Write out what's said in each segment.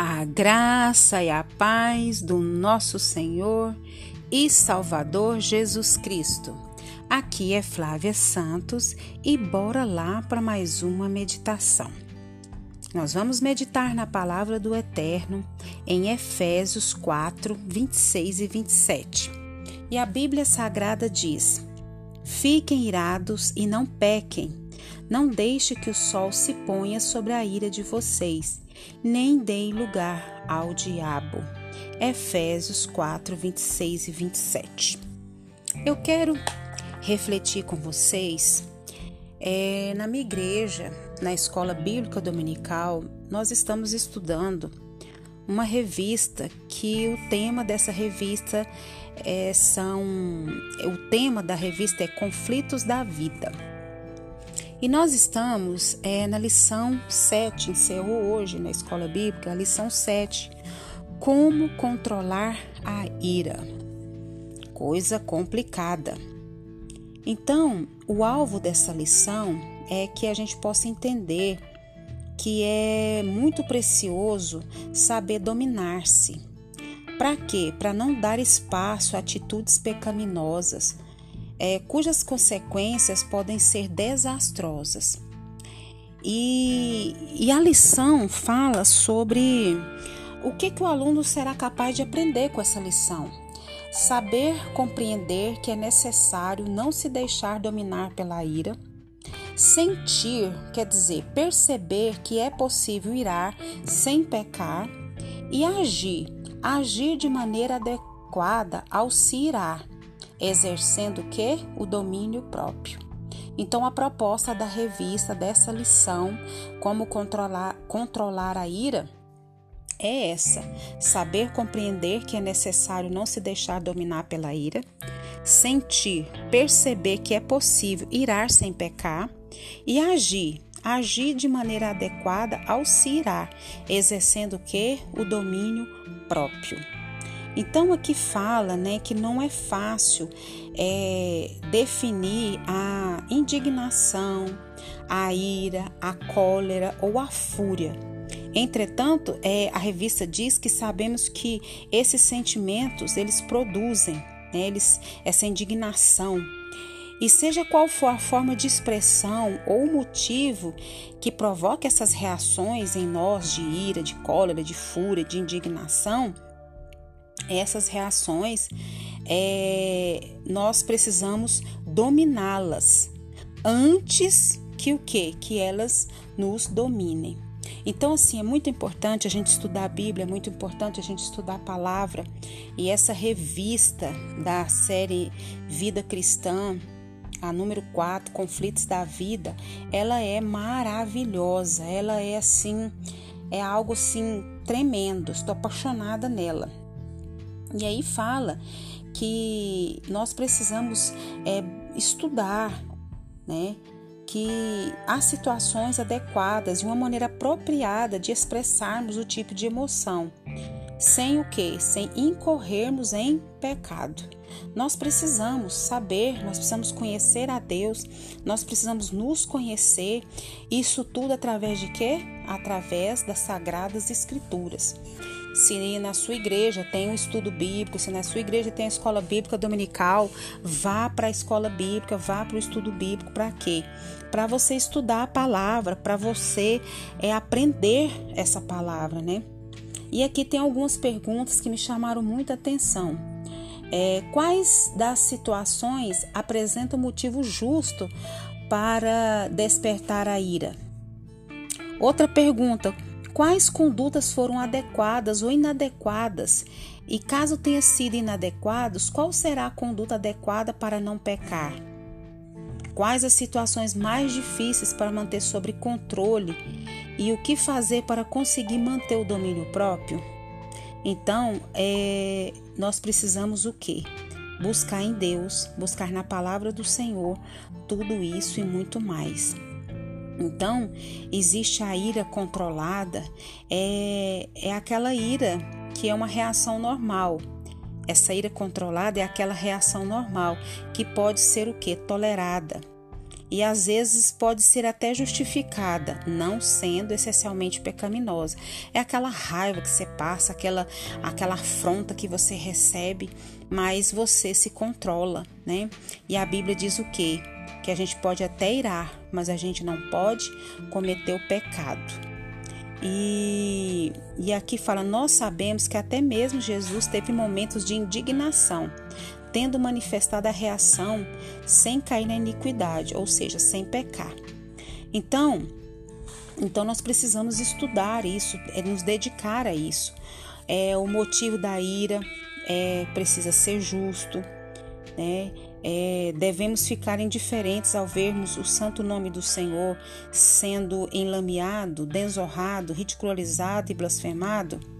A graça e a paz do nosso Senhor e Salvador Jesus Cristo. Aqui é Flávia Santos e bora lá para mais uma meditação. Nós vamos meditar na palavra do Eterno em Efésios 4, 26 e 27. E a Bíblia Sagrada diz: Fiquem irados e não pequem. Não deixe que o sol se ponha sobre a ira de vocês nem deem lugar ao diabo. Efésios 4, 26 e 27. Eu quero refletir com vocês. É, na minha igreja, na escola bíblica dominical, nós estamos estudando uma revista que o tema dessa revista é, são. O tema da revista é Conflitos da Vida. E nós estamos é, na lição 7, encerrou hoje na escola bíblica, a lição 7, como controlar a ira. Coisa complicada. Então, o alvo dessa lição é que a gente possa entender que é muito precioso saber dominar-se. Para quê? Para não dar espaço a atitudes pecaminosas é, cujas consequências podem ser desastrosas. E, e, a lição fala sobre o que, que o aluno será capaz de aprender com essa lição. Saber compreender que é necessário não se deixar dominar pela ira. Sentir, quer dizer, perceber que é possível irar sem pecar. E agir, agir de maneira adequada ao se irar exercendo o que? O domínio próprio. Então, a proposta da revista dessa lição, como controlar, controlar a ira, é essa: saber compreender que é necessário não se deixar dominar pela ira, sentir, perceber que é possível irar sem pecar e agir, agir de maneira adequada ao se irar, exercendo o que? O domínio próprio. Então aqui fala né, que não é fácil é, definir a indignação, a ira, a cólera ou a fúria. Entretanto, é, a revista diz que sabemos que esses sentimentos eles produzem, né, eles, essa indignação. E seja qual for a forma de expressão ou motivo que provoque essas reações em nós de ira, de cólera, de fúria, de indignação, essas reações, é, nós precisamos dominá-las antes que o que? Que elas nos dominem. Então, assim, é muito importante a gente estudar a Bíblia, é muito importante a gente estudar a palavra. E essa revista da série Vida Cristã, a número 4, Conflitos da Vida, ela é maravilhosa. Ela é assim, é algo assim tremendo. Estou apaixonada nela. E aí fala que nós precisamos é, estudar, né? Que há situações adequadas e uma maneira apropriada de expressarmos o tipo de emoção, sem o que? Sem incorrermos em pecado. Nós precisamos saber, nós precisamos conhecer a Deus, nós precisamos nos conhecer, isso tudo através de quê? Através das sagradas escrituras. Se na sua igreja tem um estudo bíblico, se na sua igreja tem a escola bíblica dominical, vá para a escola bíblica, vá para o estudo bíblico. Para quê? Para você estudar a palavra, para você é, aprender essa palavra, né? E aqui tem algumas perguntas que me chamaram muita atenção. É, quais das situações apresentam motivo justo para despertar a ira? Outra pergunta: quais condutas foram adequadas ou inadequadas, e caso tenha sido inadequados, qual será a conduta adequada para não pecar? Quais as situações mais difíceis para manter sob controle e o que fazer para conseguir manter o domínio próprio? Então, é, nós precisamos o quê? Buscar em Deus, buscar na palavra do Senhor tudo isso e muito mais. Então, existe a ira controlada, é, é aquela ira que é uma reação normal. Essa ira controlada é aquela reação normal que pode ser o que? Tolerada. E às vezes pode ser até justificada, não sendo essencialmente pecaminosa. É aquela raiva que você passa, aquela aquela afronta que você recebe, mas você se controla, né? E a Bíblia diz o quê? Que a gente pode até irar, mas a gente não pode cometer o pecado. E, e aqui fala: Nós sabemos que até mesmo Jesus teve momentos de indignação, tendo manifestado a reação sem cair na iniquidade, ou seja, sem pecar. Então, então nós precisamos estudar isso, é nos dedicar a isso. É o motivo da ira é, precisa ser justo, né? É, devemos ficar indiferentes ao vermos o santo nome do Senhor sendo enlameado, desonrado, ridicularizado e blasfemado?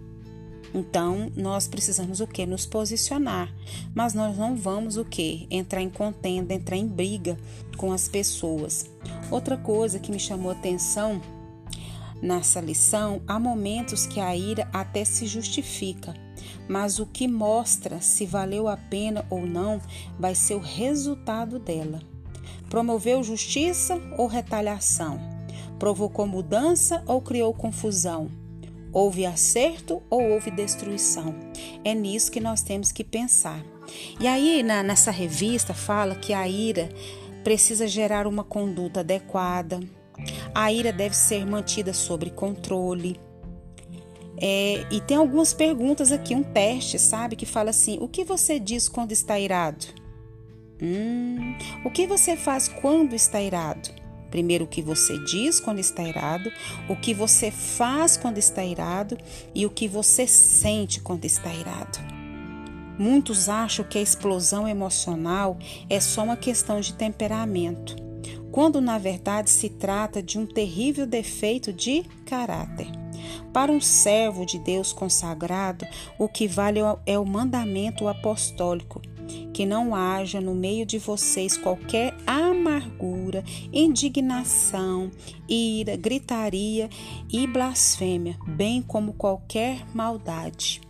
Então, nós precisamos o que? Nos posicionar. Mas nós não vamos o que? Entrar em contenda, entrar em briga com as pessoas. Outra coisa que me chamou atenção nessa lição, há momentos que a ira até se justifica mas o que mostra se valeu a pena ou não vai ser o resultado dela. Promoveu justiça ou retaliação? Provocou mudança ou criou confusão? Houve acerto ou houve destruição? É nisso que nós temos que pensar. E aí, na, nessa revista, fala que a ira precisa gerar uma conduta adequada, a ira deve ser mantida sob controle. É, e tem algumas perguntas aqui, um teste, sabe? Que fala assim: o que você diz quando está irado? Hum, o que você faz quando está irado? Primeiro, o que você diz quando está irado, o que você faz quando está irado e o que você sente quando está irado. Muitos acham que a explosão emocional é só uma questão de temperamento, quando na verdade se trata de um terrível defeito de caráter. Para um servo de Deus consagrado, o que vale é o mandamento apostólico. Que não haja no meio de vocês qualquer amargura, indignação, ira, gritaria e blasfêmia, bem como qualquer maldade.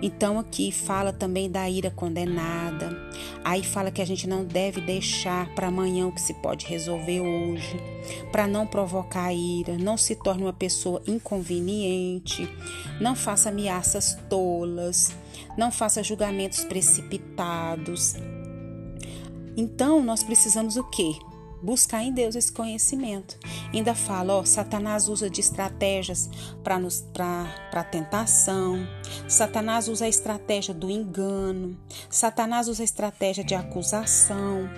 Então aqui fala também da ira condenada. Aí fala que a gente não deve deixar para amanhã o que se pode resolver hoje, para não provocar ira, não se torne uma pessoa inconveniente, não faça ameaças tolas, não faça julgamentos precipitados. Então nós precisamos o quê? Buscar em Deus esse conhecimento. Ainda fala, ó, Satanás usa de estratégias para tentação, Satanás usa a estratégia do engano, Satanás usa a estratégia de acusação.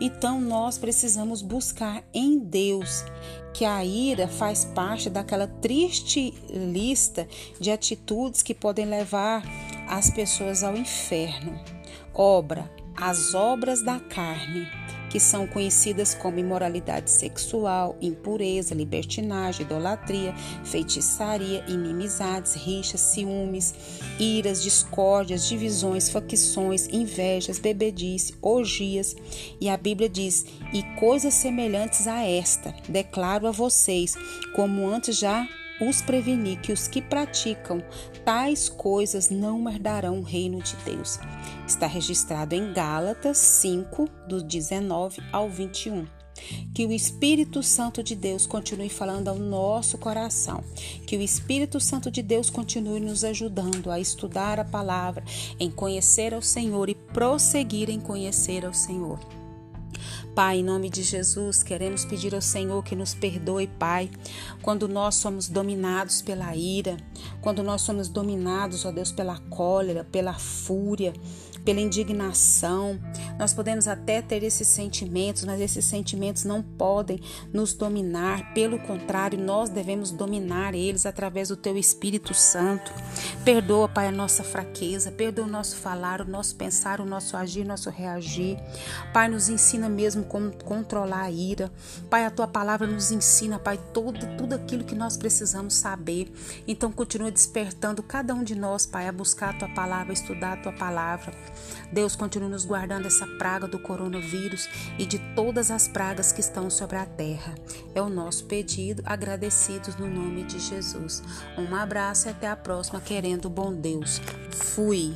Então nós precisamos buscar em Deus que a ira faz parte daquela triste lista de atitudes que podem levar as pessoas ao inferno. Obra, as obras da carne que são conhecidas como imoralidade sexual, impureza, libertinagem, idolatria, feitiçaria, inimizades, rixas, ciúmes, iras, discórdias, divisões, facções, invejas, bebedice, orgias. E a Bíblia diz: e coisas semelhantes a esta, declaro a vocês, como antes já os preveni que os que praticam tais coisas não herdarão o reino de Deus. Está registrado em Gálatas 5, do 19 ao 21. Que o Espírito Santo de Deus continue falando ao nosso coração. Que o Espírito Santo de Deus continue nos ajudando a estudar a palavra, em conhecer ao Senhor e prosseguir em conhecer ao Senhor. Pai, em nome de Jesus, queremos pedir ao Senhor que nos perdoe, Pai, quando nós somos dominados pela ira, quando nós somos dominados, ó Deus, pela cólera, pela fúria, pela indignação. Nós podemos até ter esses sentimentos, mas esses sentimentos não podem nos dominar. Pelo contrário, nós devemos dominar eles através do Teu Espírito Santo. Perdoa, Pai, a nossa fraqueza, perdoa o nosso falar, o nosso pensar, o nosso agir, o nosso reagir. Pai, nos ensina mesmo como controlar a ira. Pai, a Tua palavra nos ensina, Pai, todo, tudo aquilo que nós precisamos saber. Então, continua despertando cada um de nós, Pai, a buscar a Tua palavra, a estudar a Tua palavra. Deus continue nos guardando essa praga do coronavírus e de todas as pragas que estão sobre a terra. É o nosso pedido, agradecidos no nome de Jesus. Um abraço e até a próxima, querendo bom Deus. Fui.